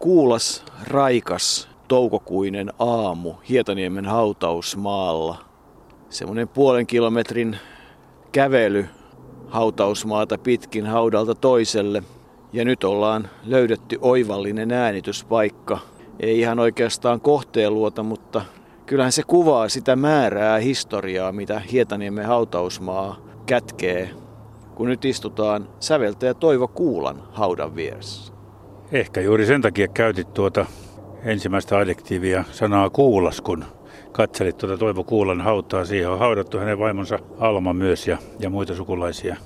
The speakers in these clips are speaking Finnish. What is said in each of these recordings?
kuulas, raikas, toukokuinen aamu Hietaniemen hautausmaalla. Semmoinen puolen kilometrin kävely hautausmaata pitkin haudalta toiselle. Ja nyt ollaan löydetty oivallinen äänityspaikka. Ei ihan oikeastaan kohteen luota, mutta kyllähän se kuvaa sitä määrää historiaa, mitä Hietaniemen hautausmaa kätkee, kun nyt istutaan säveltäjä Toivo Kuulan haudan vieressä. Ehkä juuri sen takia käytit tuota ensimmäistä adjektiivia sanaa kuulas, kun katselit tuota Toivo Kuulan hautaa. Siihen on haudattu hänen vaimonsa Alma myös ja, ja muita sukulaisia.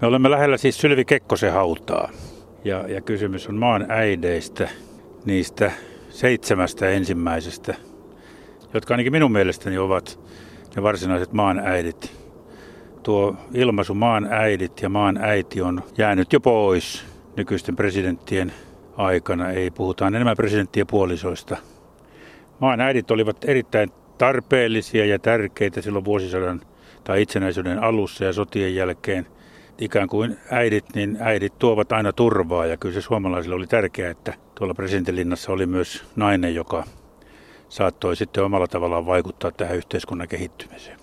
Me olemme lähellä siis Sylvi Kekkosen hautaa. Ja, ja kysymys on maan äideistä, niistä seitsemästä ensimmäisestä, jotka ainakin minun mielestäni ovat ne varsinaiset maan äidit. Tuo ilmaisu maan äidit ja maan äiti on jäänyt jo pois nykyisten presidenttien aikana. Ei puhutaan enemmän presidenttien puolisoista. Maan äidit olivat erittäin tarpeellisia ja tärkeitä silloin vuosisadan tai itsenäisyyden alussa ja sotien jälkeen. Ikään kuin äidit, niin äidit tuovat aina turvaa ja kyllä se suomalaisille oli tärkeää, että tuolla presidentinlinnassa oli myös nainen, joka saattoi sitten omalla tavallaan vaikuttaa tähän yhteiskunnan kehittymiseen.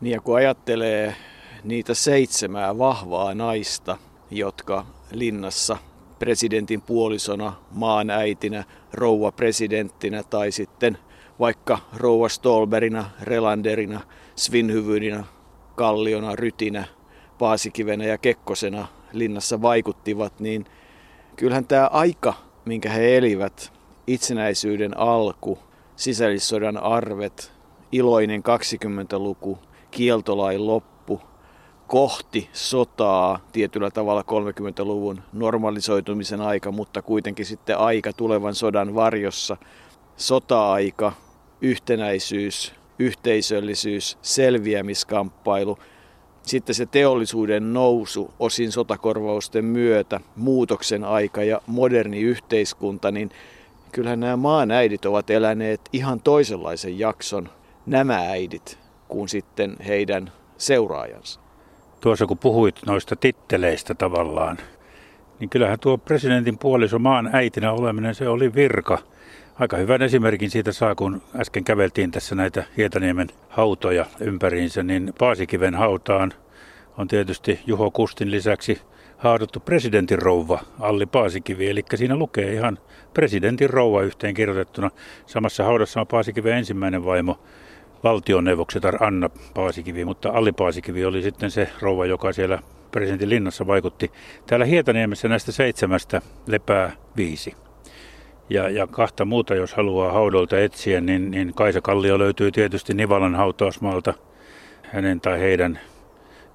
Niin ja kun ajattelee niitä seitsemää vahvaa naista, jotka linnassa presidentin puolisona, maan äitinä, rouva presidenttinä tai sitten vaikka rouva Stolberina, Relanderina, Svinhyvynina, Kalliona, Rytinä, Paasikivenä ja Kekkosena linnassa vaikuttivat, niin kyllähän tämä aika, minkä he elivät, itsenäisyyden alku, sisällissodan arvet, iloinen 20-luku, kieltolain loppu, kohti sotaa tietyllä tavalla 30-luvun normalisoitumisen aika, mutta kuitenkin sitten aika tulevan sodan varjossa, sota-aika, yhtenäisyys, yhteisöllisyys, selviämiskamppailu, sitten se teollisuuden nousu osin sotakorvausten myötä, muutoksen aika ja moderni yhteiskunta, niin kyllähän nämä maan äidit ovat eläneet ihan toisenlaisen jakson, nämä äidit, kuin sitten heidän seuraajansa. Tuossa kun puhuit noista titteleistä tavallaan, niin kyllähän tuo presidentin puoliso maan äitinä oleminen, se oli virka. Aika hyvän esimerkin siitä saa, kun äsken käveltiin tässä näitä Hietaniemen hautoja ympäriinsä, niin Paasikiven hautaan on tietysti Juho Kustin lisäksi haadattu presidentin rouva Alli Paasikivi, eli siinä lukee ihan presidentin rouva yhteen kirjoitettuna. Samassa haudassa on Paasikiven ensimmäinen vaimo, valtioneuvoksetar Anna Paasikivi, mutta Alli Paasikivi oli sitten se rouva, joka siellä presidentin linnassa vaikutti. Täällä Hietaniemessä näistä seitsemästä lepää viisi. Ja, ja kahta muuta, jos haluaa haudolta etsiä, niin, niin Kaisa Kallio löytyy tietysti Nivalan hautausmaalta. Hänen tai heidän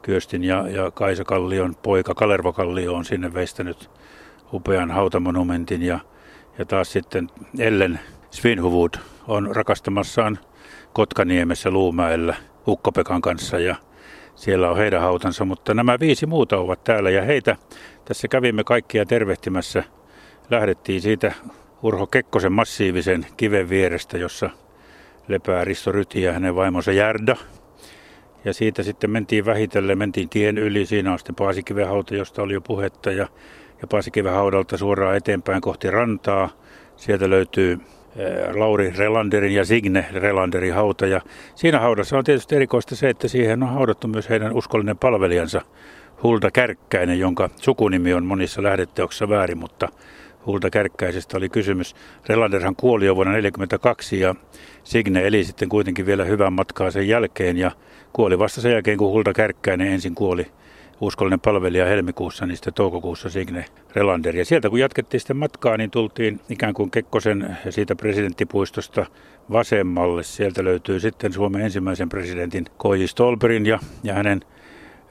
Kyöstin ja, ja Kaisa Kallion poika Kalervo Kallio on sinne veistänyt upean hautamonumentin. Ja, ja taas sitten Ellen Svinhuvud on rakastamassaan Kotkaniemessä Luumäellä Ukkopekan kanssa ja siellä on heidän hautansa, mutta nämä viisi muuta ovat täällä ja heitä tässä kävimme kaikkia tervehtimässä. Lähdettiin siitä Urho Kekkosen massiivisen kiven vierestä, jossa lepää Risto Ryti ja hänen vaimonsa Järda. Ja siitä sitten mentiin vähitellen, mentiin tien yli, siinä on sitten Paasikiven hauta, josta oli jo puhetta, ja, ja Paasikiven haudalta suoraan eteenpäin kohti rantaa. Sieltä löytyy Lauri Relanderin ja Signe Relanderin hauta. Ja siinä haudassa on tietysti erikoista se, että siihen on haudattu myös heidän uskollinen palvelijansa Hulda Kärkkäinen, jonka sukunimi on monissa lähdeteoksissa väärin, mutta Hulda Kärkkäisestä oli kysymys. Relanderhan kuoli jo vuonna 1942 ja Signe eli sitten kuitenkin vielä hyvän matkaa sen jälkeen ja kuoli vasta sen jälkeen, kun Hulda Kärkkäinen ensin kuoli uskollinen palvelija helmikuussa, niin sitten toukokuussa Signe Relander. Ja sieltä kun jatkettiin sitten matkaa, niin tultiin ikään kuin Kekkosen siitä presidenttipuistosta vasemmalle. Sieltä löytyy sitten Suomen ensimmäisen presidentin Koji Stolberin ja, ja hänen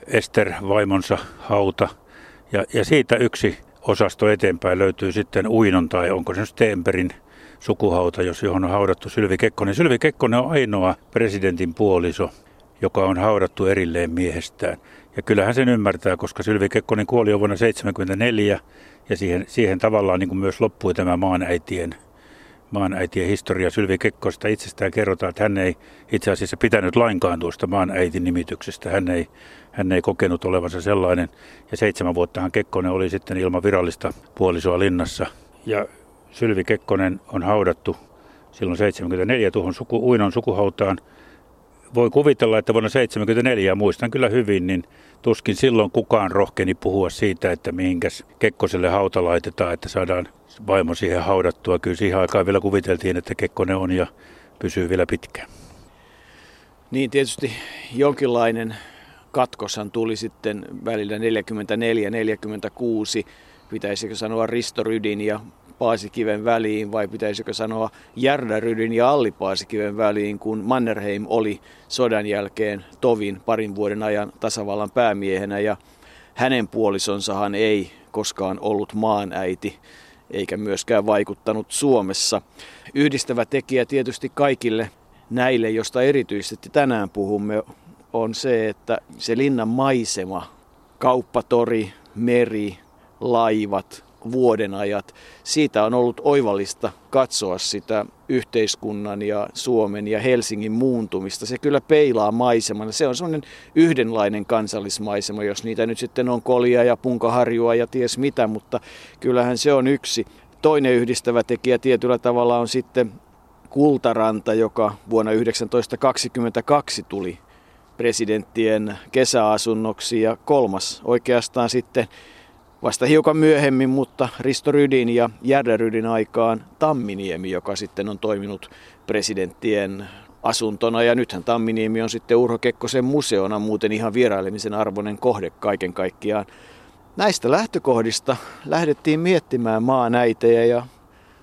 Ester-vaimonsa hauta. Ja, ja siitä yksi osasto eteenpäin löytyy sitten Uinon tai onko se Stenberin sukuhauta, jos johon on haudattu Sylvi Kekkonen. Sylvi Kekkonen on ainoa presidentin puoliso, joka on haudattu erilleen miehestään. Ja kyllähän sen ymmärtää, koska Sylvi Kekkonen kuoli jo vuonna 1974 ja siihen, siihen tavallaan niin kuin myös loppui tämä maanäitien, maanäitien historia. Sylvi Kekkosta itsestään kerrotaan, että hän ei itse asiassa pitänyt lainkaan tuosta maanäitin nimityksestä. Hän ei, hän ei kokenut olevansa sellainen. Ja seitsemän vuottahan Kekkonen oli sitten ilman virallista puolisoa linnassa. Ja Sylvi Kekkonen on haudattu silloin 74 tuohon suku, uinon sukuhautaan. Voi kuvitella, että vuonna 74, muistan kyllä hyvin, niin tuskin silloin kukaan rohkeni puhua siitä, että mihinkäs Kekkoselle hauta laitetaan, että saadaan vaimo siihen haudattua. Kyllä siihen aikaan vielä kuviteltiin, että Kekkonen on ja pysyy vielä pitkään. Niin tietysti jonkinlainen katkoshan tuli sitten välillä 44-46, pitäisikö sanoa Risto Rydin ja Paasikiven väliin vai pitäisikö sanoa Järnä Rydin ja Alli Paasikiven väliin, kun Mannerheim oli sodan jälkeen tovin parin vuoden ajan tasavallan päämiehenä ja hänen puolisonsahan ei koskaan ollut maanäiti eikä myöskään vaikuttanut Suomessa. Yhdistävä tekijä tietysti kaikille näille, josta erityisesti tänään puhumme, on se, että se linnan maisema, kauppatori, meri, laivat, vuodenajat, siitä on ollut oivallista katsoa sitä yhteiskunnan ja Suomen ja Helsingin muuntumista. Se kyllä peilaa maisemana. Se on semmoinen yhdenlainen kansallismaisema, jos niitä nyt sitten on kolia ja punkaharjua ja ties mitä, mutta kyllähän se on yksi. Toinen yhdistävä tekijä tietyllä tavalla on sitten Kultaranta, joka vuonna 1922 tuli presidenttien kesäasunnoksi ja kolmas oikeastaan sitten vasta hiukan myöhemmin, mutta Risto Rydin ja Järjä Rydin aikaan Tamminiemi, joka sitten on toiminut presidenttien asuntona. Ja nythän Tamminiemi on sitten Urho Kekkosen museona muuten ihan vierailemisen arvoinen kohde kaiken kaikkiaan. Näistä lähtökohdista lähdettiin miettimään maanäitejä ja,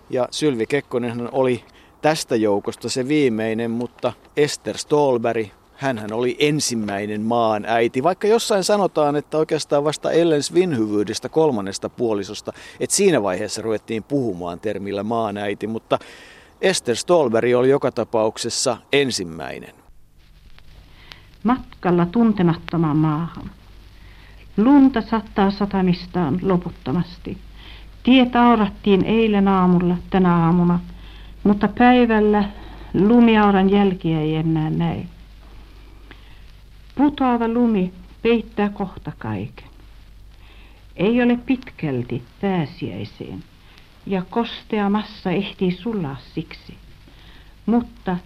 ja Sylvi Kekkonen oli tästä joukosta se viimeinen, mutta Ester Stolberg, hän oli ensimmäinen maan äiti, vaikka jossain sanotaan, että oikeastaan vasta Ellen Svinhyvyydestä kolmannesta puolisosta, että siinä vaiheessa ruvettiin puhumaan termillä maan äiti, mutta Ester Stolberg oli joka tapauksessa ensimmäinen. Matkalla tuntemattomaan maahan. Lunta sattaa satamistaan loputtomasti. Tie aurattiin eilen aamulla tänä aamuna – mutta päivällä lumiauran jälkiä ei enää näe. Putoava lumi peittää kohta kaiken. Ei ole pitkälti pääsiäiseen ja kostea massa ehtii sulaa siksi. Mutta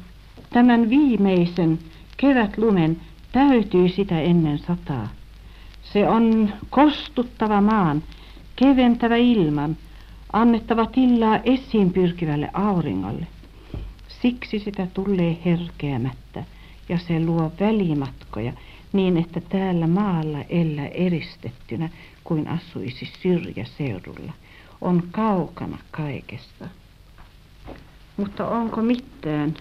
tämän viimeisen kevätlumen täytyy sitä ennen sataa. Se on kostuttava maan, keventävä ilman, annettava tilaa esiin pyrkivälle auringolle. Siksi sitä tulee herkeämättä ja se luo välimatkoja niin, että täällä maalla elää eristettynä kuin asuisi syrjäseudulla. On kaukana kaikesta. Mutta onko mitään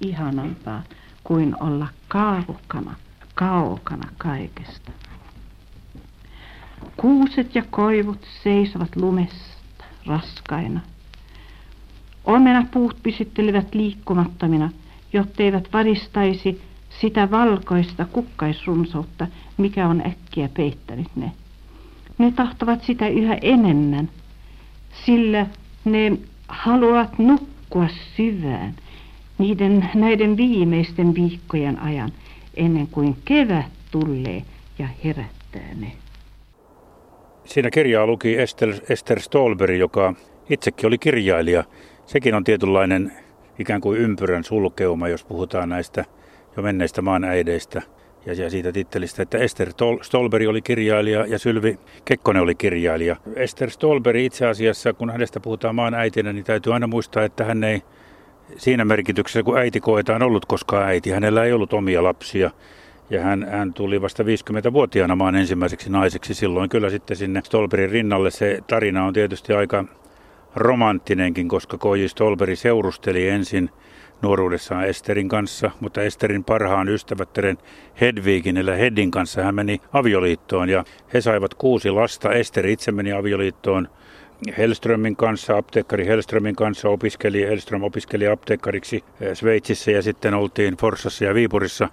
ihanampaa kuin olla kaukana, kaukana kaikesta? Kuuset ja koivut seisovat lumessa raskaina. Omenapuut pysyttelivät liikkumattomina, jotteivät varistaisi sitä valkoista kukkaisrunsoutta, mikä on äkkiä peittänyt ne. Ne tahtovat sitä yhä enemmän, sillä ne haluavat nukkua syvään niiden, näiden viimeisten viikkojen ajan, ennen kuin kevät tulee ja herättää ne. Siinä kirjaa luki Esther, Esther Stolberg, joka itsekin oli kirjailija. Sekin on tietynlainen ikään kuin ympyrän sulkeuma, jos puhutaan näistä jo menneistä maan äideistä ja siitä tittelistä, että Esther Stolberg oli kirjailija ja Sylvi Kekkonen oli kirjailija. Esther Stolberg itse asiassa, kun hänestä puhutaan maan äitinä, niin täytyy aina muistaa, että hän ei siinä merkityksessä, kun äiti koetaan ollut koskaan äiti. Hänellä ei ollut omia lapsia. Ja hän, hän tuli vasta 50-vuotiaana maan ensimmäiseksi naiseksi. Silloin kyllä sitten sinne Stolberin rinnalle se tarina on tietysti aika romanttinenkin, koska Koji Stolberi seurusteli ensin nuoruudessaan Esterin kanssa, mutta Esterin parhaan ystävättären Hedvigin eli Heddin kanssa hän meni avioliittoon ja he saivat kuusi lasta. Esteri itse meni avioliittoon Hellströmin kanssa, apteekkari Hellströmin kanssa opiskeli, Hellström opiskeli apteekkariksi eh, Sveitsissä ja sitten oltiin Forsassa ja Viipurissa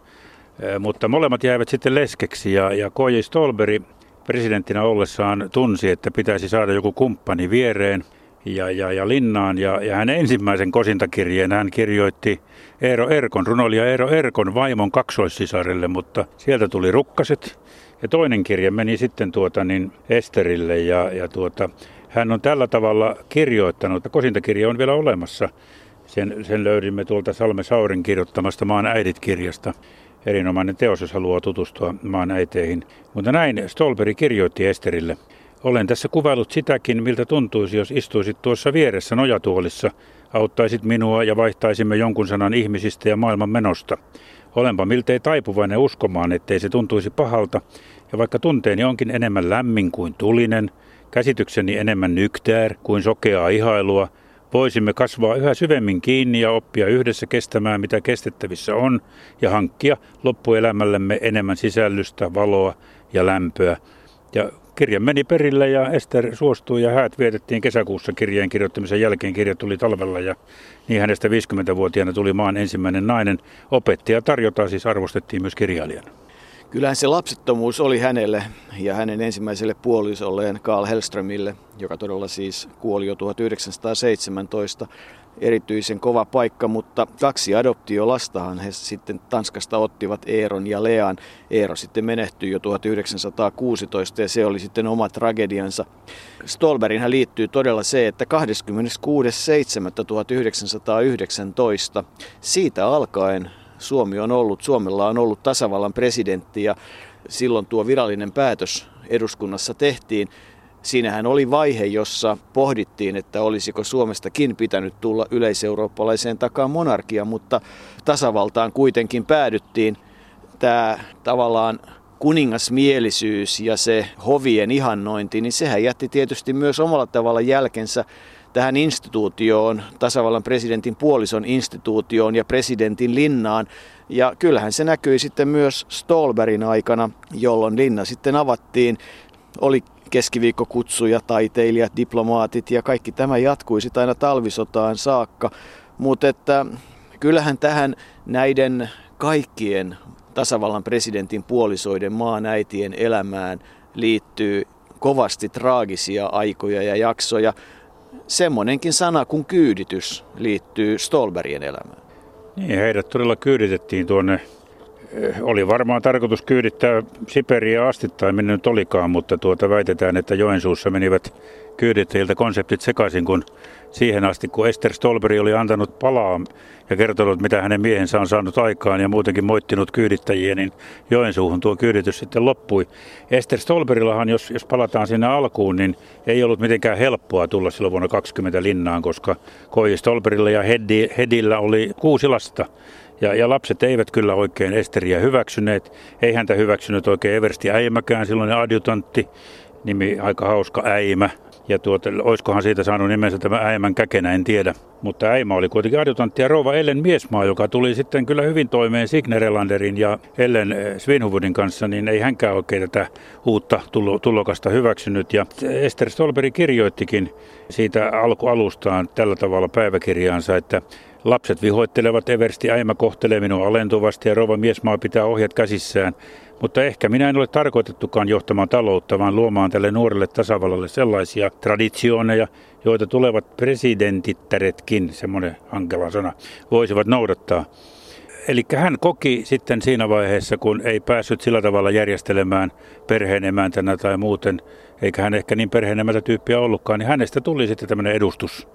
mutta molemmat jäivät sitten leskeksi ja, ja K.J. Stolberi presidenttinä ollessaan tunsi, että pitäisi saada joku kumppani viereen ja, ja, ja linnaan. Ja, ja hän ensimmäisen kosintakirjeen hän kirjoitti Eero Erkon, runoilija Eero Erkon vaimon kaksoissisarelle, mutta sieltä tuli rukkaset. Ja toinen kirje meni sitten tuota niin Esterille ja, ja tuota, hän on tällä tavalla kirjoittanut, kosintakirja on vielä olemassa. Sen, sen löydimme tuolta Salme Saurin kirjoittamasta Maan äidit-kirjasta. Erinomainen teos, jos haluaa tutustua maan äiteihin. Mutta näin Stolberi kirjoitti Esterille. Olen tässä kuvailut sitäkin, miltä tuntuisi, jos istuisit tuossa vieressä nojatuolissa, auttaisit minua ja vaihtaisimme jonkun sanan ihmisistä ja maailman menosta. Olenpa miltei taipuvainen uskomaan, ettei se tuntuisi pahalta, ja vaikka tunteeni onkin enemmän lämmin kuin tulinen, käsitykseni enemmän nykteär kuin sokeaa ihailua, voisimme kasvaa yhä syvemmin kiinni ja oppia yhdessä kestämään, mitä kestettävissä on, ja hankkia loppuelämällemme enemmän sisällystä, valoa ja lämpöä. Ja kirja meni perille ja Ester suostui ja häät vietettiin kesäkuussa kirjeen kirjoittamisen jälkeen. Kirja tuli talvella ja niin hänestä 50-vuotiaana tuli maan ensimmäinen nainen. Opettaja tarjota siis arvostettiin myös kirjailijana. Kyllähän se lapsettomuus oli hänelle ja hänen ensimmäiselle puolisolleen Karl Hellströmille, joka todella siis kuoli jo 1917 erityisen kova paikka, mutta kaksi adoptiolastahan he sitten Tanskasta ottivat Eeron ja Lean. Eero sitten menehtyi jo 1916 ja se oli sitten oma tragediansa. Stolberin liittyy todella se, että 26.7.1919 siitä alkaen Suomi on ollut, Suomella on ollut tasavallan presidentti ja silloin tuo virallinen päätös eduskunnassa tehtiin. Siinähän oli vaihe, jossa pohdittiin, että olisiko Suomestakin pitänyt tulla yleiseurooppalaiseen takaan monarkia, mutta tasavaltaan kuitenkin päädyttiin. Tämä tavallaan kuningasmielisyys ja se hovien ihannointi, niin sehän jätti tietysti myös omalla tavalla jälkensä tähän instituutioon, tasavallan presidentin puolison instituutioon ja presidentin linnaan. Ja kyllähän se näkyi sitten myös Stolberin aikana, jolloin linna sitten avattiin. Oli keskiviikkokutsuja, taiteilijat, diplomaatit ja kaikki tämä jatkui sitten aina talvisotaan saakka. Mutta että kyllähän tähän näiden kaikkien tasavallan presidentin puolisoiden maanäitien elämään liittyy kovasti traagisia aikoja ja jaksoja. Semmoinenkin sana kuin kyyditys liittyy Stolberien elämään. Niin, heidät todella kyyditettiin tuonne oli varmaan tarkoitus kyydittää Siperiä asti tai minne nyt olikaan, mutta tuota väitetään, että Joensuussa menivät kyydittäjiltä konseptit sekaisin, kun siihen asti, kun Ester Stolberi oli antanut palaa ja kertonut, mitä hänen miehensä on saanut aikaan ja muutenkin moittinut kyydittäjiä, niin Joensuuhun tuo kyyditys sitten loppui. Ester Stolberillahan, jos, jos palataan sinne alkuun, niin ei ollut mitenkään helppoa tulla silloin vuonna 20 linnaan, koska Koi Stolberilla ja Hedi, Hedillä oli kuusi lasta. Ja, ja lapset eivät kyllä oikein Esteriä hyväksyneet. Ei häntä hyväksynyt oikein Eversti Äimäkään, silloin adjutantti, nimi aika hauska Äimä. Ja tuota, olisikohan siitä saanut nimensä tämä Äimän käkenä, en tiedä. Mutta Äimä oli kuitenkin adjutantti ja rouva Ellen Miesmaa, joka tuli sitten kyllä hyvin toimeen Signerelanderin ja Ellen eh, Svinhuvudin kanssa, niin ei hänkään oikein tätä uutta tulokasta hyväksynyt. Ja Ester Stolberi kirjoittikin siitä alkualustaan tällä tavalla päiväkirjaansa, että Lapset vihoittelevat Eversti, äimä kohtelee minua alentuvasti ja rouva miesmaa pitää ohjat käsissään. Mutta ehkä minä en ole tarkoitettukaan johtamaan taloutta, vaan luomaan tälle nuorelle tasavallalle sellaisia traditioneja, joita tulevat presidentittäretkin, semmoinen hankala sana, voisivat noudattaa. Eli hän koki sitten siinä vaiheessa, kun ei päässyt sillä tavalla järjestelemään perheenemäntänä tai muuten, eikä hän ehkä niin perheenemäntä tyyppiä ollutkaan, niin hänestä tuli sitten tämmöinen edustus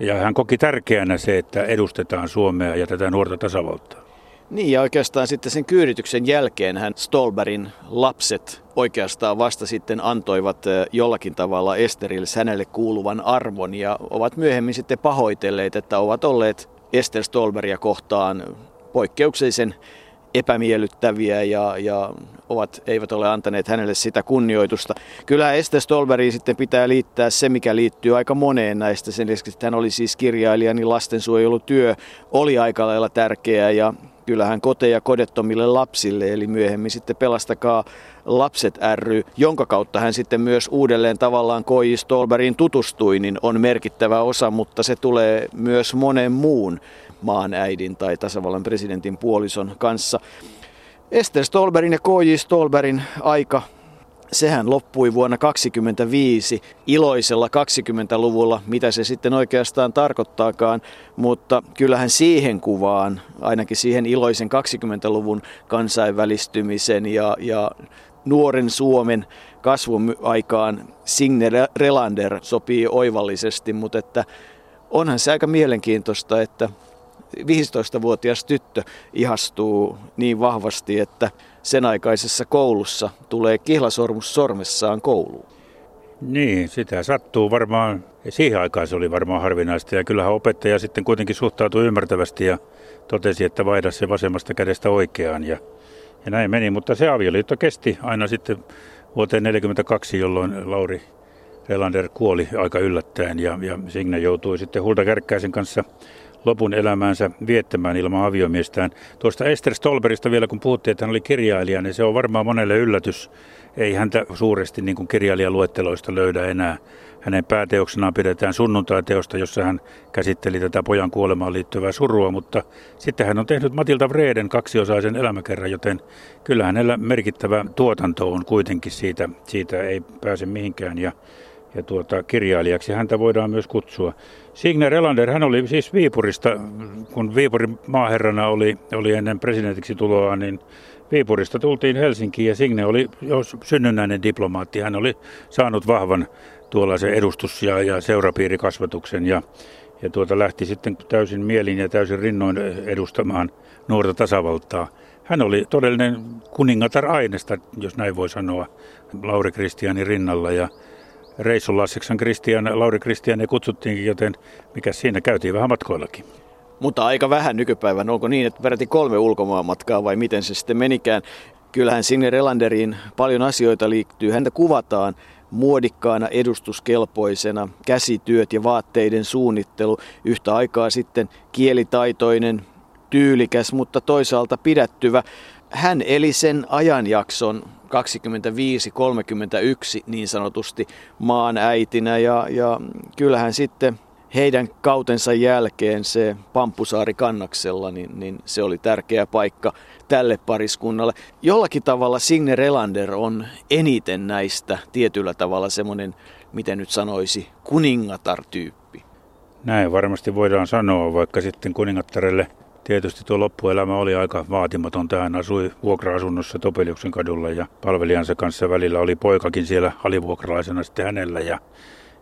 ja hän koki tärkeänä se, että edustetaan Suomea ja tätä nuorta tasavaltaa. Niin ja oikeastaan sitten sen kyydityksen jälkeen hän Stolberin lapset oikeastaan vasta sitten antoivat jollakin tavalla Esterille hänelle kuuluvan arvon ja ovat myöhemmin sitten pahoitelleet, että ovat olleet Ester Stolberia kohtaan poikkeuksellisen epämiellyttäviä ja, ja ovat, eivät ole antaneet hänelle sitä kunnioitusta. Kyllä Este Stolberiin sitten pitää liittää se, mikä liittyy aika moneen näistä. Sen lisäksi, hän oli siis kirjailija, niin lastensuojelutyö oli aika lailla tärkeää ja kyllähän koteja kodettomille lapsille, eli myöhemmin sitten Pelastakaa lapset ry, jonka kautta hän sitten myös uudelleen tavallaan K.J. Stolberin tutustui, niin on merkittävä osa, mutta se tulee myös monen muun maan äidin tai tasavallan presidentin puolison kanssa. Ester Stolberin ja K.J. Stolberin aika sehän loppui vuonna 1925 iloisella 20-luvulla, mitä se sitten oikeastaan tarkoittaakaan, mutta kyllähän siihen kuvaan, ainakin siihen iloisen 20-luvun kansainvälistymisen ja, ja nuoren Suomen kasvun aikaan Signe Relander sopii oivallisesti, mutta että onhan se aika mielenkiintoista, että 15-vuotias tyttö ihastuu niin vahvasti, että sen aikaisessa koulussa tulee kihlasormus sormessaan kouluun. Niin, sitä sattuu varmaan. Siihen aikaan se oli varmaan harvinaista ja kyllähän opettaja sitten kuitenkin suhtautui ymmärtävästi ja totesi, että vaihda se vasemmasta kädestä oikeaan ja, ja näin meni. Mutta se avioliitto kesti aina sitten vuoteen 1942, jolloin Lauri Relander kuoli aika yllättäen ja, ja Signe joutui sitten Hulda Kärkkäisen kanssa lopun elämäänsä viettämään ilman aviomiestään. Tuosta Ester Stolberista vielä, kun puhuttiin, että hän oli kirjailija, niin se on varmaan monelle yllätys. Ei häntä suuresti niin kirjailijaluetteloista löydä enää. Hänen pääteoksenaan pidetään sunnuntaiteosta, jossa hän käsitteli tätä pojan kuolemaan liittyvää surua, mutta sitten hän on tehnyt Matilda Vreden kaksiosaisen elämäkerran, joten kyllä hänellä merkittävä tuotanto on kuitenkin siitä, siitä ei pääse mihinkään. Ja ja tuota, kirjailijaksi häntä voidaan myös kutsua. Signe Relander, hän oli siis Viipurista, kun Viipurin maaherrana oli, oli ennen presidentiksi tuloa, niin Viipurista tultiin Helsinkiin ja Signe oli jo synnynnäinen diplomaatti. Hän oli saanut vahvan tuollaisen edustus- ja, ja seurapiirikasvatuksen ja, ja tuota lähti sitten täysin mielin ja täysin rinnoin edustamaan nuorta tasavaltaa. Hän oli todellinen kuningatar aineesta, jos näin voi sanoa, Lauri Kristianin rinnalla ja reissulassiksen Kristian, Lauri Kristian kutsuttiinkin, joten mikä siinä käytiin vähän matkoillakin. Mutta aika vähän nykypäivän. Onko niin, että peräti kolme ulkomaanmatkaa vai miten se sitten menikään? Kyllähän Signe Relanderiin paljon asioita liittyy. Häntä kuvataan muodikkaana, edustuskelpoisena, käsityöt ja vaatteiden suunnittelu, yhtä aikaa sitten kielitaitoinen, tyylikäs, mutta toisaalta pidättyvä. Hän eli sen ajanjakson 25-31 niin sanotusti maan äitinä ja, ja kyllähän sitten heidän kautensa jälkeen se Pampusaari kannaksella, niin, niin se oli tärkeä paikka tälle pariskunnalle. Jollakin tavalla Signe Relander on eniten näistä tietyllä tavalla semmoinen, miten nyt sanoisi, kuningatar-tyyppi. Näin varmasti voidaan sanoa, vaikka sitten kuningattarelle Tietysti tuo loppuelämä oli aika vaatimaton. Hän asui vuokra-asunnossa Topeliuksen kadulla ja palvelijansa kanssa välillä oli poikakin siellä alivuokralaisena sitten hänellä ja,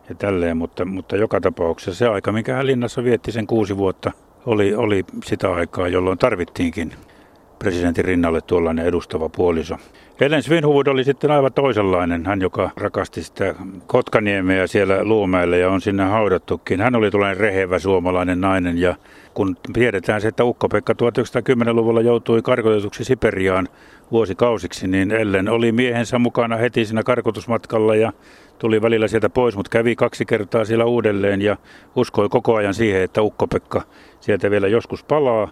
ja tälleen. Mutta, mutta joka tapauksessa se aika, mikä hän linnassa vietti sen kuusi vuotta, oli, oli sitä aikaa, jolloin tarvittiinkin presidentin rinnalle tuollainen edustava puoliso. Ellen Svinhuvud oli sitten aivan toisenlainen, hän joka rakasti sitä Kotkaniemeä siellä Luumäellä ja on sinne haudattukin. Hän oli tuollainen rehevä suomalainen nainen ja kun tiedetään se, että Ukko-Pekka 1910-luvulla joutui karkotetuksi Siperiaan vuosikausiksi, niin Ellen oli miehensä mukana heti siinä karkotusmatkalla ja tuli välillä sieltä pois, mutta kävi kaksi kertaa siellä uudelleen ja uskoi koko ajan siihen, että Ukko-Pekka sieltä vielä joskus palaa.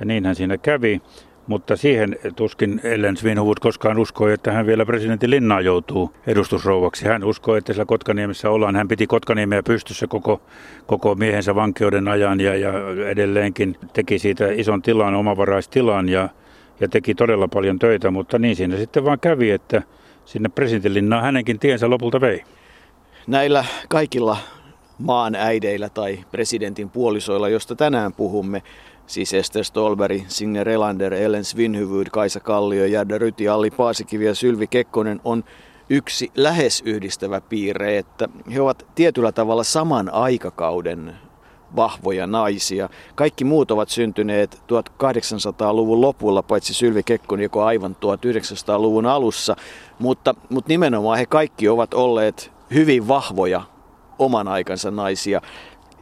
Ja niin hän siinä kävi. Mutta siihen tuskin Ellen Svinhuvud koskaan uskoi, että hän vielä presidentin linnaa joutuu edustusrouvaksi. Hän uskoi, että siellä Kotkaniemessä ollaan. Hän piti Kotkaniemeä pystyssä koko, koko miehensä vankeuden ajan ja, ja edelleenkin teki siitä ison tilan, omavaraistilan ja, ja teki todella paljon töitä. Mutta niin siinä sitten vaan kävi, että sinne presidentin linnaan hänenkin tiensä lopulta vei. Näillä kaikilla maan äideillä tai presidentin puolisoilla, josta tänään puhumme, Siis Ester Stolberg, Signe Relander, Ellen Svinhuvud, Kaisa Kallio, Järda Ryti, Alli Paasikivi ja Sylvi Kekkonen on yksi lähes yhdistävä piirre, että he ovat tietyllä tavalla saman aikakauden vahvoja naisia. Kaikki muut ovat syntyneet 1800-luvun lopulla, paitsi Sylvi Kekkonen, joka aivan 1900-luvun alussa. Mutta, mutta nimenomaan he kaikki ovat olleet hyvin vahvoja oman aikansa naisia.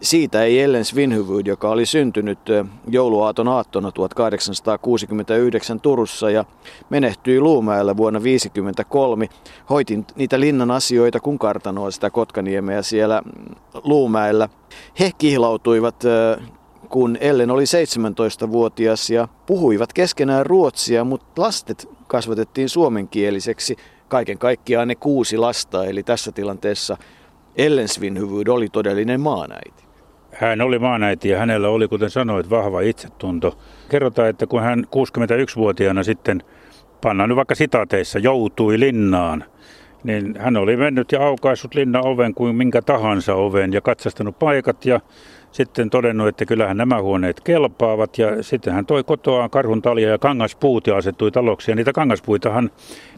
Siitä ei Ellen Svinhuvud, joka oli syntynyt jouluaaton aattona 1869 Turussa ja menehtyi Luumäellä vuonna 1953. Hoitin niitä linnan asioita, kun kartanoa sitä Kotkaniemeä siellä Luumäellä. He kihlautuivat kun Ellen oli 17-vuotias ja puhuivat keskenään ruotsia, mutta lastet kasvatettiin suomenkieliseksi. Kaiken kaikkiaan ne kuusi lasta, eli tässä tilanteessa Ellen Svinhuvud oli todellinen maanäiti. Hän oli maanäiti ja hänellä oli, kuten sanoit, vahva itsetunto. Kerrotaan, että kun hän 61-vuotiaana sitten, pannaan nyt vaikka sitaateissa, joutui linnaan, niin hän oli mennyt ja aukaissut linnan oven kuin minkä tahansa oven ja katsastanut paikat ja sitten todennut, että kyllähän nämä huoneet kelpaavat ja sitten hän toi kotoaan karhun talia ja kangaspuut ja asettui taloksi. Ja niitä kangaspuitahan,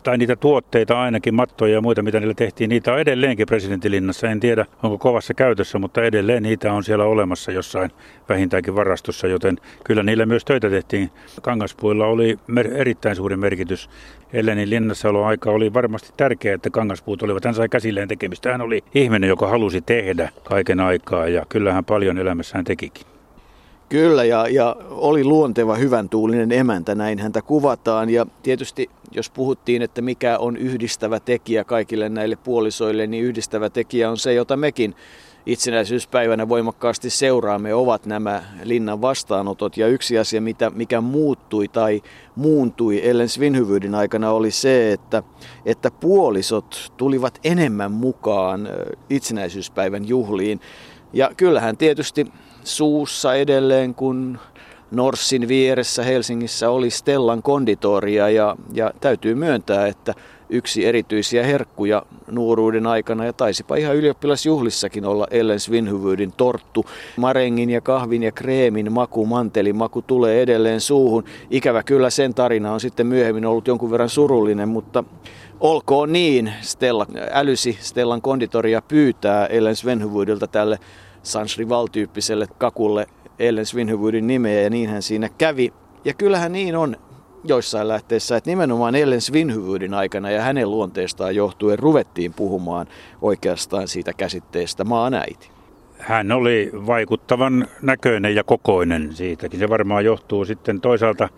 tai niitä tuotteita ainakin, mattoja ja muita, mitä niillä tehtiin, niitä on edelleenkin presidentilinnassa. En tiedä, onko kovassa käytössä, mutta edelleen niitä on siellä olemassa jossain vähintäänkin varastossa, joten kyllä niillä myös töitä tehtiin. Kangaspuilla oli mer- erittäin suuri merkitys. Ellenin linnassaoloaika oli varmasti tärkeää, että kangaspuut olivat. Hän sai käsilleen tekemistä. Hän oli ihminen, joka halusi tehdä kaiken aikaa ja kyllähän paljon elämässään tekikin. Kyllä, ja, ja oli luonteva hyvän tuulinen emäntä, näin häntä kuvataan. Ja tietysti jos puhuttiin, että mikä on yhdistävä tekijä kaikille näille puolisoille, niin yhdistävä tekijä on se, jota mekin itsenäisyyspäivänä voimakkaasti seuraamme, ovat nämä linnan vastaanotot. Ja yksi asia, mitä, mikä muuttui tai muuntui Ellen Svinhyvydin aikana, oli se, että, että puolisot tulivat enemmän mukaan itsenäisyyspäivän juhliin. Ja kyllähän tietysti suussa edelleen, kun Norssin vieressä Helsingissä oli Stellan konditoria ja, ja täytyy myöntää, että yksi erityisiä herkkuja nuoruuden aikana ja taisipa ihan ylioppilasjuhlissakin olla Ellen Svinhyvydin torttu. Marengin ja kahvin ja kreemin maku, mantelin maku tulee edelleen suuhun. Ikävä kyllä sen tarina on sitten myöhemmin ollut jonkun verran surullinen, mutta olkoon niin. Stella älysi Stellan konditoria pyytää Ellen Svinhyvydiltä tälle Sansrival-tyyppiselle kakulle Ellen Svinhyvydin nimeä ja niinhän siinä kävi. Ja kyllähän niin on joissain lähteissä, että nimenomaan Ellen Svinhyvydin aikana ja hänen luonteestaan johtuen ruvettiin puhumaan oikeastaan siitä käsitteestä maanäiti. Hän oli vaikuttavan näköinen ja kokoinen siitäkin. Se varmaan johtuu sitten toisaalta,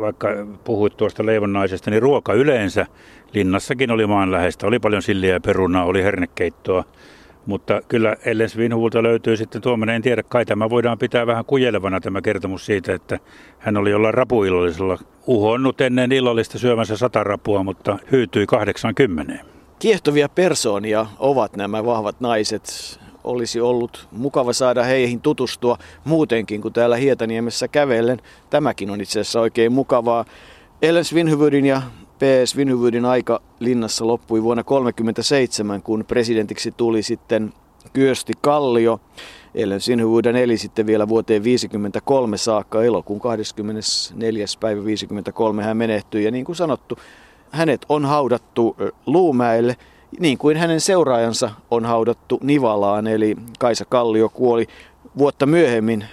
vaikka puhuit tuosta leivonnaisesta, niin ruoka yleensä linnassakin oli maanläheistä. Oli paljon silliä ja perunaa, oli hernekeittoa mutta kyllä Ellen Svinhuvulta löytyy sitten tuommoinen, en tiedä, kai tämä voidaan pitää vähän kujelevana tämä kertomus siitä, että hän oli jollain rapuillallisella uhonnut ennen illallista syömänsä sata rapua, mutta hyytyi 80. Kiehtovia persoonia ovat nämä vahvat naiset. Olisi ollut mukava saada heihin tutustua muutenkin kuin täällä Hietaniemessä kävellen. Tämäkin on itse asiassa oikein mukavaa. Ellen Svinhuvudin ja PS Vinhyvydin aika linnassa loppui vuonna 1937, kun presidentiksi tuli sitten Kyösti Kallio. Ellen Sinhyvyyden eli sitten vielä vuoteen 1953 saakka, elokuun 24. päivä 53 hän menehtyi. Ja niin kuin sanottu, hänet on haudattu Luumäelle, niin kuin hänen seuraajansa on haudattu Nivalaan, eli Kaisa Kallio kuoli vuotta myöhemmin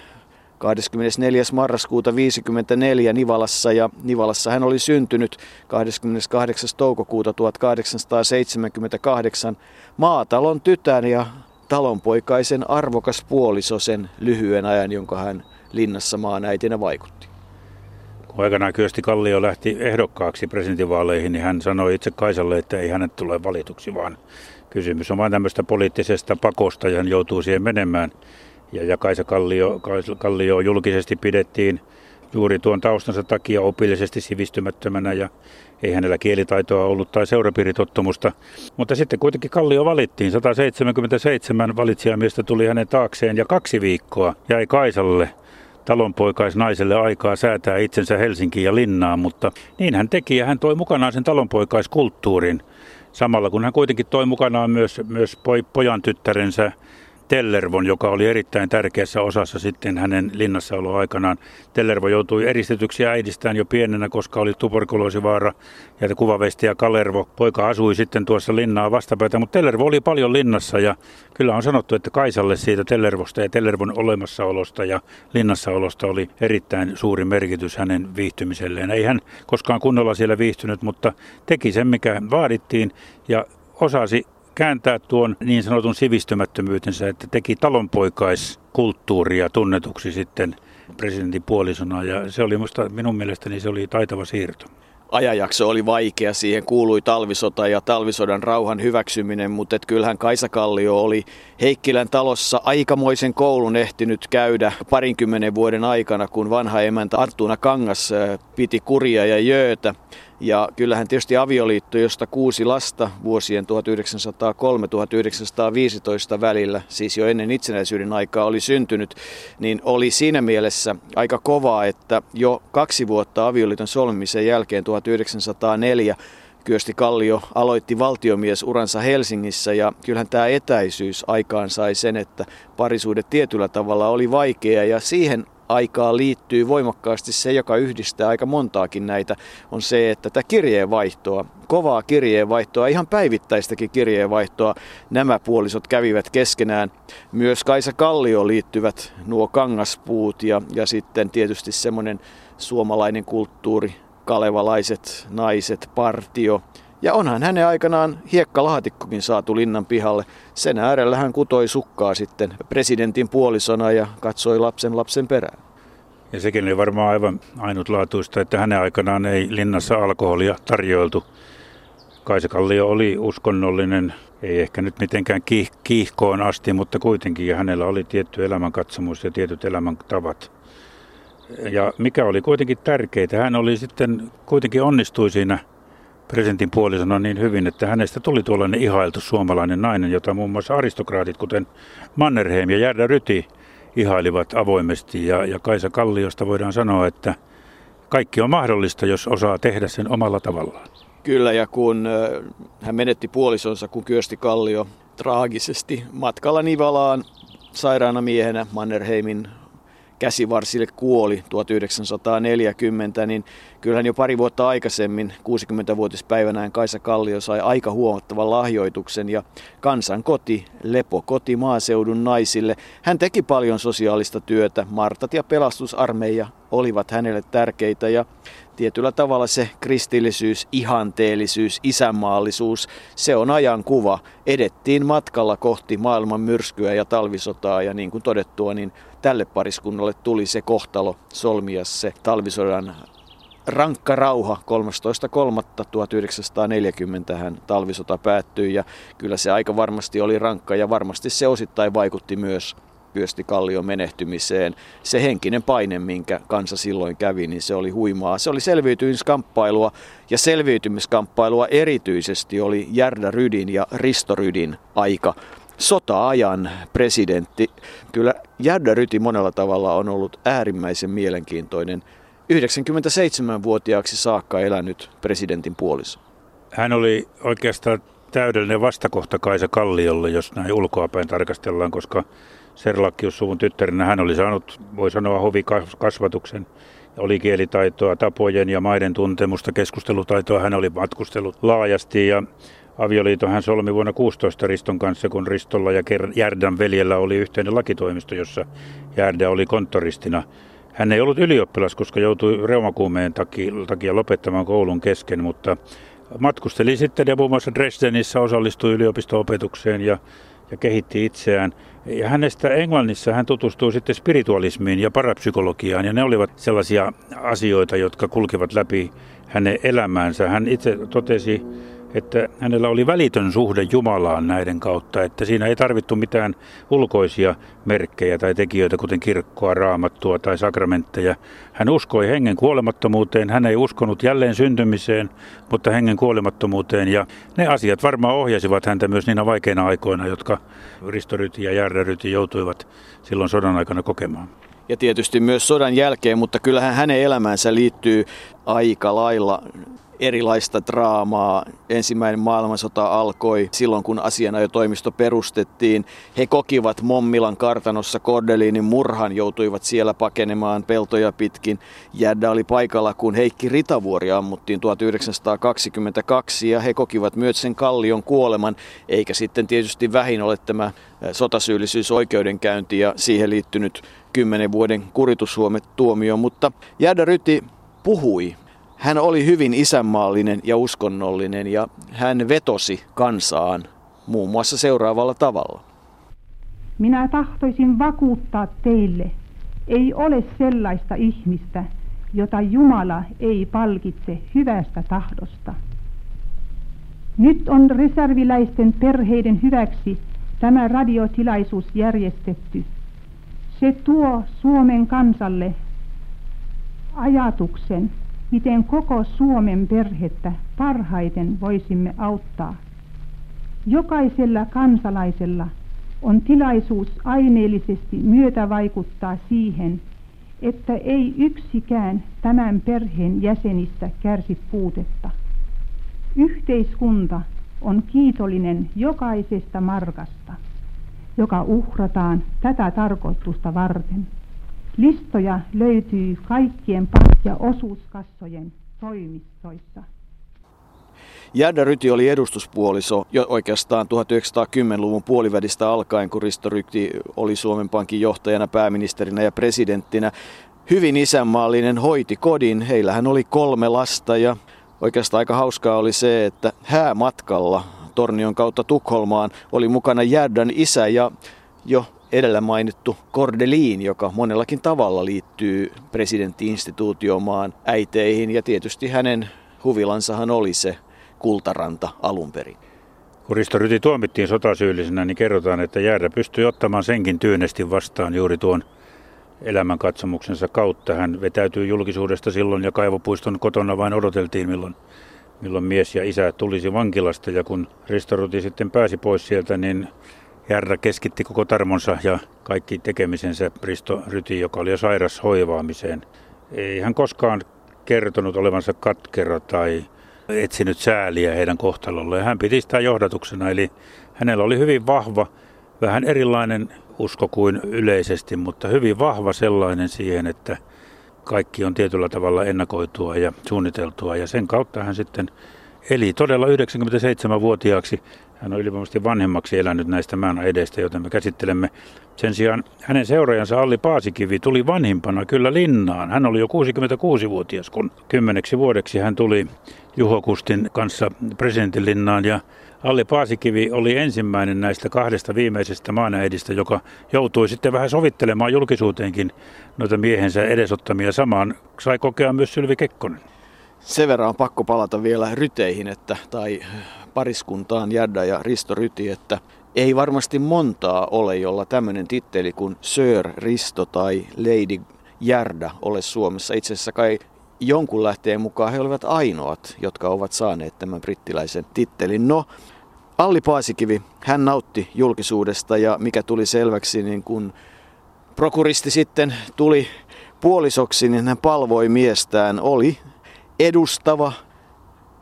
24. marraskuuta 54 Nivalassa ja Nivalassa hän oli syntynyt 28. toukokuuta 1878 maatalon tytär ja talonpoikaisen arvokas puoliso sen lyhyen ajan, jonka hän linnassa maanäitinä vaikutti. Kun aikanaan Kyösti Kallio lähti ehdokkaaksi presidentinvaaleihin, niin hän sanoi itse Kaisalle, että ei hänet tule valituksi, vaan kysymys on vain tämmöistä poliittisesta pakosta ja hän joutuu siihen menemään. Ja, ja Kaisa Kallio, Kallio julkisesti pidettiin juuri tuon taustansa takia opillisesti sivistymättömänä ja ei hänellä kielitaitoa ollut tai seurapiiritottumusta. Mutta sitten kuitenkin Kallio valittiin. 177 valitsijamiestä tuli hänen taakseen ja kaksi viikkoa jäi Kaisalle talonpoikaisnaiselle aikaa säätää itsensä Helsinkiin ja Linnaan, mutta niin hän teki ja hän toi mukanaan sen talonpoikaiskulttuurin. Samalla kun hän kuitenkin toi mukanaan myös, myös pojan tyttärensä Tellervon, joka oli erittäin tärkeässä osassa sitten hänen linnassaoloaikanaan. Tellervo joutui eristetyksi äidistään jo pienenä, koska oli tuberkuloosivaara ja kuvavesti ja Kalervo. Poika asui sitten tuossa linnaa vastapäätä, mutta Tellervo oli paljon linnassa ja kyllä on sanottu, että Kaisalle siitä Tellervosta ja Tellervon olemassaolosta ja linnassaolosta oli erittäin suuri merkitys hänen viihtymiselleen. Ei hän koskaan kunnolla siellä viihtynyt, mutta teki sen, mikä vaadittiin ja osasi kääntää tuon niin sanotun sivistymättömyytensä, että teki talonpoikaiskulttuuria tunnetuksi sitten presidentin puolisona ja se oli musta, minun mielestäni se oli taitava siirto ajanjakso oli vaikea. Siihen kuului talvisota ja talvisodan rauhan hyväksyminen, mutta et kyllähän Kaisa Kallio oli Heikkilän talossa aikamoisen koulun ehtinyt käydä parinkymmenen vuoden aikana, kun vanha emäntä Artuna Kangas piti kuria ja jöötä. Ja kyllähän tietysti avioliitto, josta kuusi lasta vuosien 1903-1915 välillä, siis jo ennen itsenäisyyden aikaa oli syntynyt, niin oli siinä mielessä aika kovaa, että jo kaksi vuotta avioliiton solmimisen jälkeen 1904 Kyösti Kallio aloitti valtiomiesuransa Helsingissä ja kyllähän tämä etäisyys aikaan sai sen, että parisuudet tietyllä tavalla oli vaikea ja siihen aikaa liittyy voimakkaasti se, joka yhdistää aika montaakin näitä, on se, että tätä kirjeenvaihtoa, kovaa kirjeenvaihtoa, ihan päivittäistäkin kirjeenvaihtoa nämä puolisot kävivät keskenään. Myös Kaisa Kallio liittyvät nuo kangaspuut ja, ja sitten tietysti semmoinen suomalainen kulttuuri, kalevalaiset naiset, partio. Ja onhan hänen aikanaan hiekkalaatikkokin saatu linnan pihalle. Sen äärellä hän kutoi sukkaa sitten presidentin puolisona ja katsoi lapsen lapsen perään. Ja sekin oli varmaan aivan ainutlaatuista, että hänen aikanaan ei linnassa alkoholia tarjoiltu. Kaisa Kallio oli uskonnollinen, ei ehkä nyt mitenkään kiihkoon asti, mutta kuitenkin ja hänellä oli tietty elämänkatsomus ja tietyt elämäntavat. Ja mikä oli kuitenkin tärkeää, hän oli sitten kuitenkin onnistui siinä presidentin puolisona niin hyvin, että hänestä tuli tuollainen ihailtu suomalainen nainen, jota muun muassa aristokraatit, kuten Mannerheim ja Järda Ryti, ihailivat avoimesti. Ja, ja Kaisa Kalliosta voidaan sanoa, että kaikki on mahdollista, jos osaa tehdä sen omalla tavallaan. Kyllä, ja kun hän menetti puolisonsa, kun Kyösti Kallio traagisesti matkalla Nivalaan sairaana miehenä Mannerheimin käsivarsille kuoli 1940, niin kyllähän jo pari vuotta aikaisemmin, 60-vuotispäivänään Kaisa Kallio sai aika huomattavan lahjoituksen ja kansan koti, lepo koti maaseudun naisille. Hän teki paljon sosiaalista työtä, Martat ja pelastusarmeija olivat hänelle tärkeitä ja tietyllä tavalla se kristillisyys, ihanteellisuus, isänmaallisuus, se on ajan kuva. Edettiin matkalla kohti maailman myrskyä ja talvisotaa ja niin kuin todettua, niin tälle pariskunnalle tuli se kohtalo solmia se talvisodan rankka rauha 13.3.1940 hän talvisota päättyi ja kyllä se aika varmasti oli rankka ja varmasti se osittain vaikutti myös Pyösti Kallion menehtymiseen. Se henkinen paine, minkä kansa silloin kävi, niin se oli huimaa. Se oli selviytymiskamppailua ja selviytymiskamppailua erityisesti oli Järda Rydin ja Risto Rydin aika sota-ajan presidentti. Kyllä Järda Ryti monella tavalla on ollut äärimmäisen mielenkiintoinen 97-vuotiaaksi saakka elänyt presidentin puoliso. Hän oli oikeastaan täydellinen vastakohta Kaisa Kalliolle, jos näin ulkoapäin tarkastellaan, koska Serlakkius-suvun tyttärenä hän oli saanut, voi sanoa, hovikasvatuksen. Oli kielitaitoa, tapojen ja maiden tuntemusta, keskustelutaitoa. Hän oli matkustellut laajasti ja avioliiton hän solmi vuonna 16 Riston kanssa, kun Ristolla ja Järdan veljellä oli yhteinen lakitoimisto, jossa Järda oli konttoristina. Hän ei ollut ylioppilas, koska joutui reumakuumeen takia lopettamaan koulun kesken, mutta matkusteli sitten ja muun muassa Dresdenissä osallistui yliopisto-opetukseen ja, ja kehitti itseään. Ja hänestä Englannissa hän tutustui sitten spiritualismiin ja parapsykologiaan ja ne olivat sellaisia asioita, jotka kulkivat läpi hänen elämäänsä. Hän itse totesi että hänellä oli välitön suhde Jumalaan näiden kautta, että siinä ei tarvittu mitään ulkoisia merkkejä tai tekijöitä, kuten kirkkoa, raamattua tai sakramentteja. Hän uskoi hengen kuolemattomuuteen, hän ei uskonut jälleen syntymiseen, mutta hengen kuolemattomuuteen. Ja ne asiat varmaan ohjasivat häntä myös niinä vaikeina aikoina, jotka Ristoryti ja Järräryti joutuivat silloin sodan aikana kokemaan. Ja tietysti myös sodan jälkeen, mutta kyllähän hänen elämänsä liittyy aika lailla erilaista draamaa. Ensimmäinen maailmansota alkoi silloin, kun asianajotoimisto perustettiin. He kokivat Mommilan kartanossa Kordelinin murhan, joutuivat siellä pakenemaan peltoja pitkin. Jäddä oli paikalla, kun Heikki Ritavuori ammuttiin 1922 ja he kokivat myös sen kallion kuoleman, eikä sitten tietysti vähin ole tämä sotasyyllisyys oikeudenkäynti ja siihen liittynyt kymmenen vuoden kuritushuometuomio, mutta Jädä Ryti puhui hän oli hyvin isänmaallinen ja uskonnollinen ja hän vetosi kansaan muun muassa seuraavalla tavalla. Minä tahtoisin vakuuttaa teille, ei ole sellaista ihmistä, jota Jumala ei palkitse hyvästä tahdosta. Nyt on reserviläisten perheiden hyväksi tämä radiotilaisuus järjestetty. Se tuo Suomen kansalle ajatuksen, miten koko Suomen perhettä parhaiten voisimme auttaa. Jokaisella kansalaisella on tilaisuus aineellisesti myötävaikuttaa siihen, että ei yksikään tämän perheen jäsenistä kärsi puutetta. Yhteiskunta on kiitollinen jokaisesta markasta, joka uhrataan tätä tarkoitusta varten. Listoja löytyy kaikkien pankki- ja osuuskassojen toimistoissa. Jäädä Ryti oli edustuspuoliso jo oikeastaan 1910-luvun puolivälistä alkaen, kun Risto Ryti oli Suomen Pankin johtajana, pääministerinä ja presidenttinä. Hyvin isänmaallinen hoiti kodin. Heillähän oli kolme lasta ja oikeastaan aika hauskaa oli se, että häämatkalla Tornion kautta Tukholmaan oli mukana Jäädän isä ja jo edellä mainittu Kordeliin, joka monellakin tavalla liittyy presidenttiinstituutiomaan äiteihin ja tietysti hänen huvilansahan oli se kultaranta alun perin. Kun Risto Ryti tuomittiin sotasyyllisenä, niin kerrotaan, että Jäädä pystyi ottamaan senkin tyynesti vastaan juuri tuon elämänkatsomuksensa kautta. Hän vetäytyi julkisuudesta silloin ja kaivopuiston kotona vain odoteltiin, milloin, milloin mies ja isä tulisi vankilasta. Ja kun Risto Ryti sitten pääsi pois sieltä, niin Järra keskitti koko tarmonsa ja kaikki tekemisensä Risto Ryti, joka oli jo sairas hoivaamiseen. Ei hän koskaan kertonut olevansa katkera tai etsinyt sääliä heidän kohtalolleen. Hän piti sitä johdatuksena, eli hänellä oli hyvin vahva, vähän erilainen usko kuin yleisesti, mutta hyvin vahva sellainen siihen, että kaikki on tietyllä tavalla ennakoitua ja suunniteltua. Ja sen kautta hän sitten eli todella 97-vuotiaaksi. Hän on ylivoimaisesti vanhemmaksi elänyt näistä maan edestä, joten me käsittelemme. Sen sijaan hänen seuraajansa Alli Paasikivi tuli vanhimpana kyllä linnaan. Hän oli jo 66-vuotias, kun kymmeneksi vuodeksi hän tuli Juho Kustin kanssa presidentinlinnaan ja Alli Paasikivi oli ensimmäinen näistä kahdesta viimeisestä maanäidistä, joka joutui sitten vähän sovittelemaan julkisuuteenkin noita miehensä edesottamia samaan. Sai kokea myös Sylvi Kekkonen. Sen verran on pakko palata vielä ryteihin, että, tai pariskuntaan Jadda ja Risto Ryti, että ei varmasti montaa ole, jolla tämmöinen titteli kuin Sir Risto tai Lady Järda ole Suomessa. Itse asiassa kai jonkun lähteen mukaan he olivat ainoat, jotka ovat saaneet tämän brittiläisen tittelin. No, Alli Paasikivi, hän nautti julkisuudesta ja mikä tuli selväksi, niin kun prokuristi sitten tuli puolisoksi, niin hän palvoi miestään, oli edustava,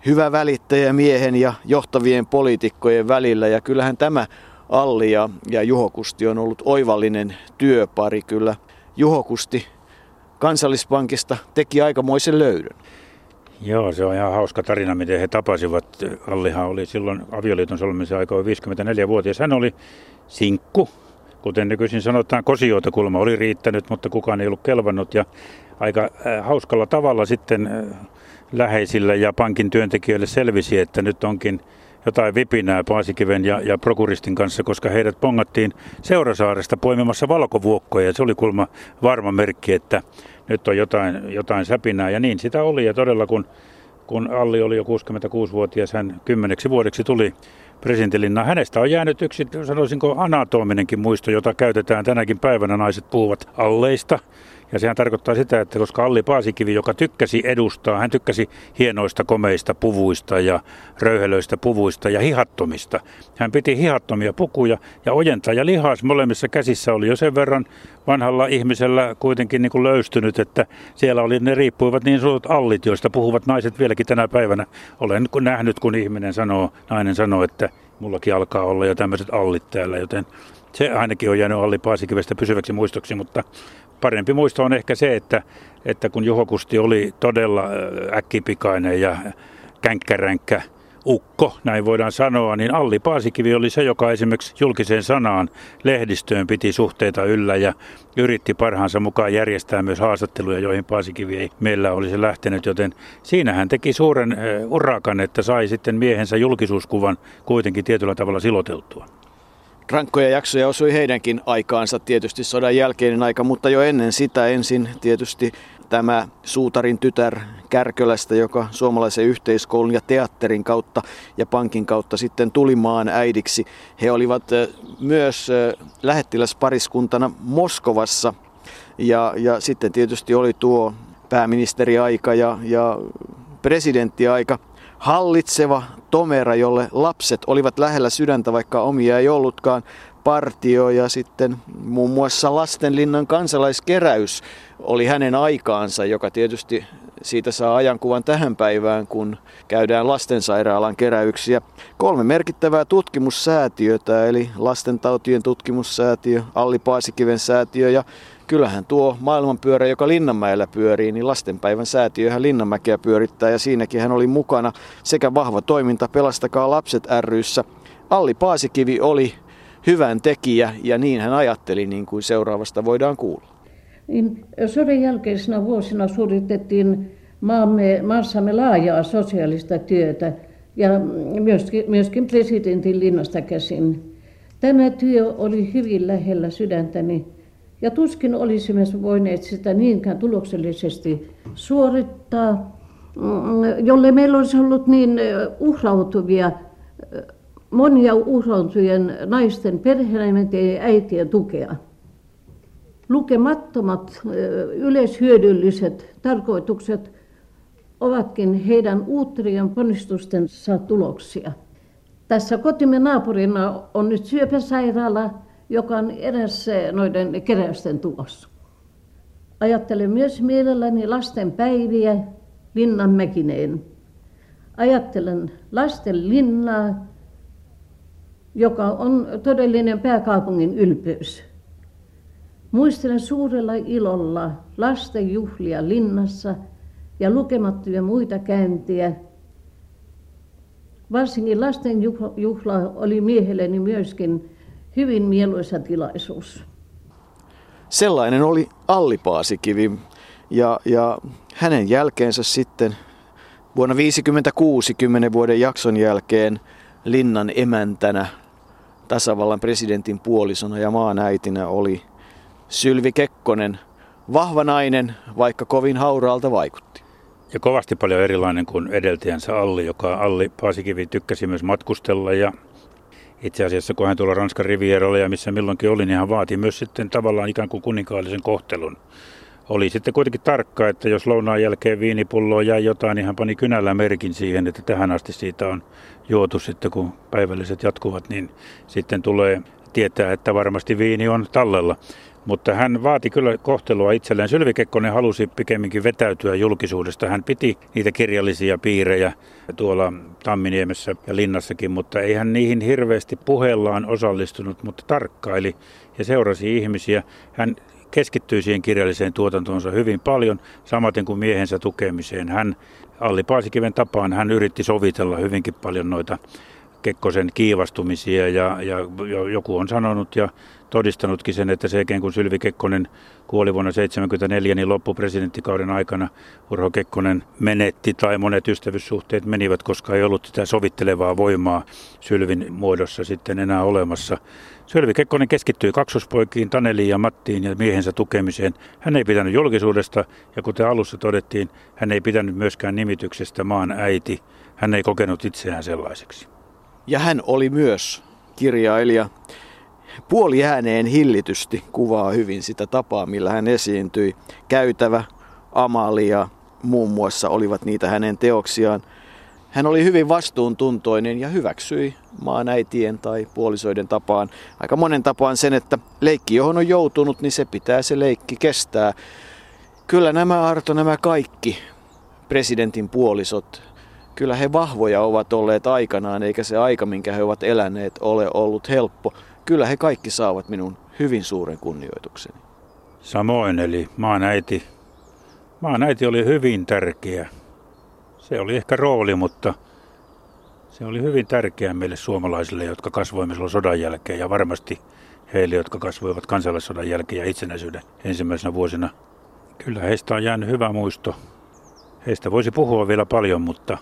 hyvä välittäjä miehen ja johtavien poliitikkojen välillä. Ja kyllähän tämä Alli ja, ja Juho Kusti on ollut oivallinen työpari. Kyllä Juho Kusti kansallispankista teki aikamoisen löydön. Joo, se on ihan hauska tarina, miten he tapasivat. Allihan oli silloin avioliiton solmimisen aikaa 54-vuotias. Hän oli sinkku, kuten nykyisin sanotaan, kosioitakulma oli riittänyt, mutta kukaan ei ollut kelvannut. Ja aika äh, hauskalla tavalla sitten äh, läheisillä ja pankin työntekijöille selvisi, että nyt onkin jotain vipinää Paasikiven ja, ja prokuristin kanssa, koska heidät pongattiin Seurasaaresta poimimassa valkovuokkoja. Ja se oli kulma varma merkki, että nyt on jotain, jotain säpinää. Ja niin sitä oli. Ja todella kun, kun Alli oli jo 66-vuotias, hän kymmeneksi vuodeksi tuli presidentinlinnaan. Hänestä on jäänyt yksi, sanoisinko, anatominenkin muisto, jota käytetään tänäkin päivänä. Naiset puhuvat alleista. Ja sehän tarkoittaa sitä, että koska Alli Paasikivi, joka tykkäsi edustaa, hän tykkäsi hienoista komeista puvuista ja röyhelöistä puvuista ja hihattomista. Hän piti hihattomia pukuja ja ojentaa ja lihas molemmissa käsissä oli jo sen verran vanhalla ihmisellä kuitenkin niin kuin löystynyt, että siellä oli, ne riippuivat niin sanotut allit, joista puhuvat naiset vieläkin tänä päivänä. Olen nähnyt, kun ihminen sanoo, nainen sanoo, että mullakin alkaa olla jo tämmöiset allit täällä, joten se ainakin on jäänyt Alli Paasikivestä pysyväksi muistoksi, mutta parempi muisto on ehkä se, että, että kun Juho Kusti oli todella äkkipikainen ja känkkäränkkä ukko, näin voidaan sanoa, niin Alli Paasikivi oli se, joka esimerkiksi julkiseen sanaan lehdistöön piti suhteita yllä ja yritti parhaansa mukaan järjestää myös haastatteluja, joihin Paasikivi ei meillä olisi lähtenyt, joten siinä hän teki suuren urakan, että sai sitten miehensä julkisuuskuvan kuitenkin tietyllä tavalla siloteltua. Rankkoja jaksoja osui heidänkin aikaansa, tietysti sodan jälkeinen aika, mutta jo ennen sitä ensin tietysti tämä suutarin tytär Kärkölästä, joka suomalaisen yhteiskoulun ja teatterin kautta ja pankin kautta sitten tuli maan äidiksi. He olivat myös lähettiläspariskuntana Moskovassa ja, ja sitten tietysti oli tuo pääministeriaika ja, ja presidenttiaika hallitseva tomera, jolle lapset olivat lähellä sydäntä, vaikka omia ei ollutkaan, partio ja sitten muun muassa Lastenlinnan kansalaiskeräys oli hänen aikaansa, joka tietysti siitä saa ajankuvan tähän päivään, kun käydään lastensairaalan keräyksiä. Kolme merkittävää tutkimussäätiötä, eli lastentautien tutkimussäätiö, Alli Paasikiven säätiö ja kyllähän tuo maailmanpyörä, joka Linnanmäellä pyörii, niin lastenpäivän säätiöhän Linnanmäkeä pyörittää ja siinäkin hän oli mukana sekä vahva toiminta Pelastakaa lapset ryssä. Alli Paasikivi oli hyvän tekijä ja niin hän ajatteli niin kuin seuraavasta voidaan kuulla. Niin sodan jälkeisenä vuosina suoritettiin maamme, maassamme laajaa sosiaalista työtä ja myöskin, myöskin presidentin linnasta käsin. Tämä työ oli hyvin lähellä sydäntäni ja tuskin olisimme voineet sitä niinkään tuloksellisesti suorittaa, jolle meillä olisi ollut niin uhrautuvia, monia uhrautuvien naisten perheelämien ja äitien tukea. Lukemattomat yleishyödylliset tarkoitukset ovatkin heidän uutterien ponnistustensa tuloksia. Tässä kotimme naapurina on nyt syöpäsairaala, joka on eräs noiden keräysten tulos. Ajattelen myös mielelläni lasten päiviä Linnanmäkineen. Ajattelen lasten linnaa, joka on todellinen pääkaupungin ylpeys. Muistelen suurella ilolla lasten juhlia linnassa ja lukemattomia muita käyntiä. Varsinkin lasten juhla oli miehelleni myöskin hyvin mieluisa tilaisuus. Sellainen oli Alli Paasikivi ja, ja hänen jälkeensä sitten vuonna 1956, 10 vuoden jakson jälkeen, linnan emäntänä, tasavallan presidentin puolisona ja maanäitinä oli Sylvi Kekkonen, vahva nainen, vaikka kovin hauraalta vaikutti. Ja kovasti paljon erilainen kuin edeltäjänsä Alli, joka Alli Paasikivi tykkäsi myös matkustella ja itse asiassa kun hän tuolla Ranskan rivierolla ja missä milloinkin oli, niin hän vaati myös sitten tavallaan ikään kuin kuninkaallisen kohtelun. Oli sitten kuitenkin tarkka, että jos lounaan jälkeen viinipulloa jäi jotain, niin hän pani kynällä merkin siihen, että tähän asti siitä on juotu sitten, kun päivälliset jatkuvat, niin sitten tulee tietää, että varmasti viini on tallella. Mutta hän vaati kyllä kohtelua itselleen. Sylvi Kekkonen halusi pikemminkin vetäytyä julkisuudesta. Hän piti niitä kirjallisia piirejä tuolla Tamminiemessä ja Linnassakin, mutta ei hän niihin hirveästi puheellaan osallistunut, mutta tarkkaili ja seurasi ihmisiä. Hän keskittyi siihen kirjalliseen tuotantoonsa hyvin paljon, samaten kuin miehensä tukemiseen. Hän Alli Paasikiven tapaan hän yritti sovitella hyvinkin paljon noita Kekkosen kiivastumisia ja, ja joku on sanonut ja todistanutkin sen, että se kun Sylvi Kekkonen kuoli vuonna 1974, niin loppupresidenttikauden aikana Urho Kekkonen menetti tai monet ystävyyssuhteet menivät, koska ei ollut sitä sovittelevaa voimaa Sylvin muodossa sitten enää olemassa. Sylvi Kekkonen keskittyi kaksospoikiin, Taneliin ja Mattiin ja miehensä tukemiseen. Hän ei pitänyt julkisuudesta ja kuten alussa todettiin, hän ei pitänyt myöskään nimityksestä maan äiti. Hän ei kokenut itseään sellaiseksi. Ja hän oli myös kirjailija. Puoli ääneen hillitysti kuvaa hyvin sitä tapaa, millä hän esiintyi. Käytävä, Amalia muun muassa olivat niitä hänen teoksiaan. Hän oli hyvin vastuuntuntoinen ja hyväksyi maan äitien tai puolisoiden tapaan aika monen tapaan sen, että leikki johon on joutunut, niin se pitää se leikki kestää. Kyllä nämä Arto, nämä kaikki presidentin puolisot kyllä he vahvoja ovat olleet aikanaan, eikä se aika, minkä he ovat eläneet, ole ollut helppo. Kyllä he kaikki saavat minun hyvin suuren kunnioitukseni. Samoin, eli maan äiti, maan äiti oli hyvin tärkeä. Se oli ehkä rooli, mutta se oli hyvin tärkeä meille suomalaisille, jotka kasvoimme silloin sodan jälkeen ja varmasti heille, jotka kasvoivat kansallissodan jälkeen ja itsenäisyyden ensimmäisenä vuosina. Kyllä heistä on jäänyt hyvä muisto. Heistä voisi puhua vielä paljon, mutta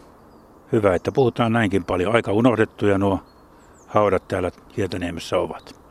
Hyvä, että puhutaan näinkin paljon. Aika unohdettuja nuo haudat täällä Hietaniemessä ovat.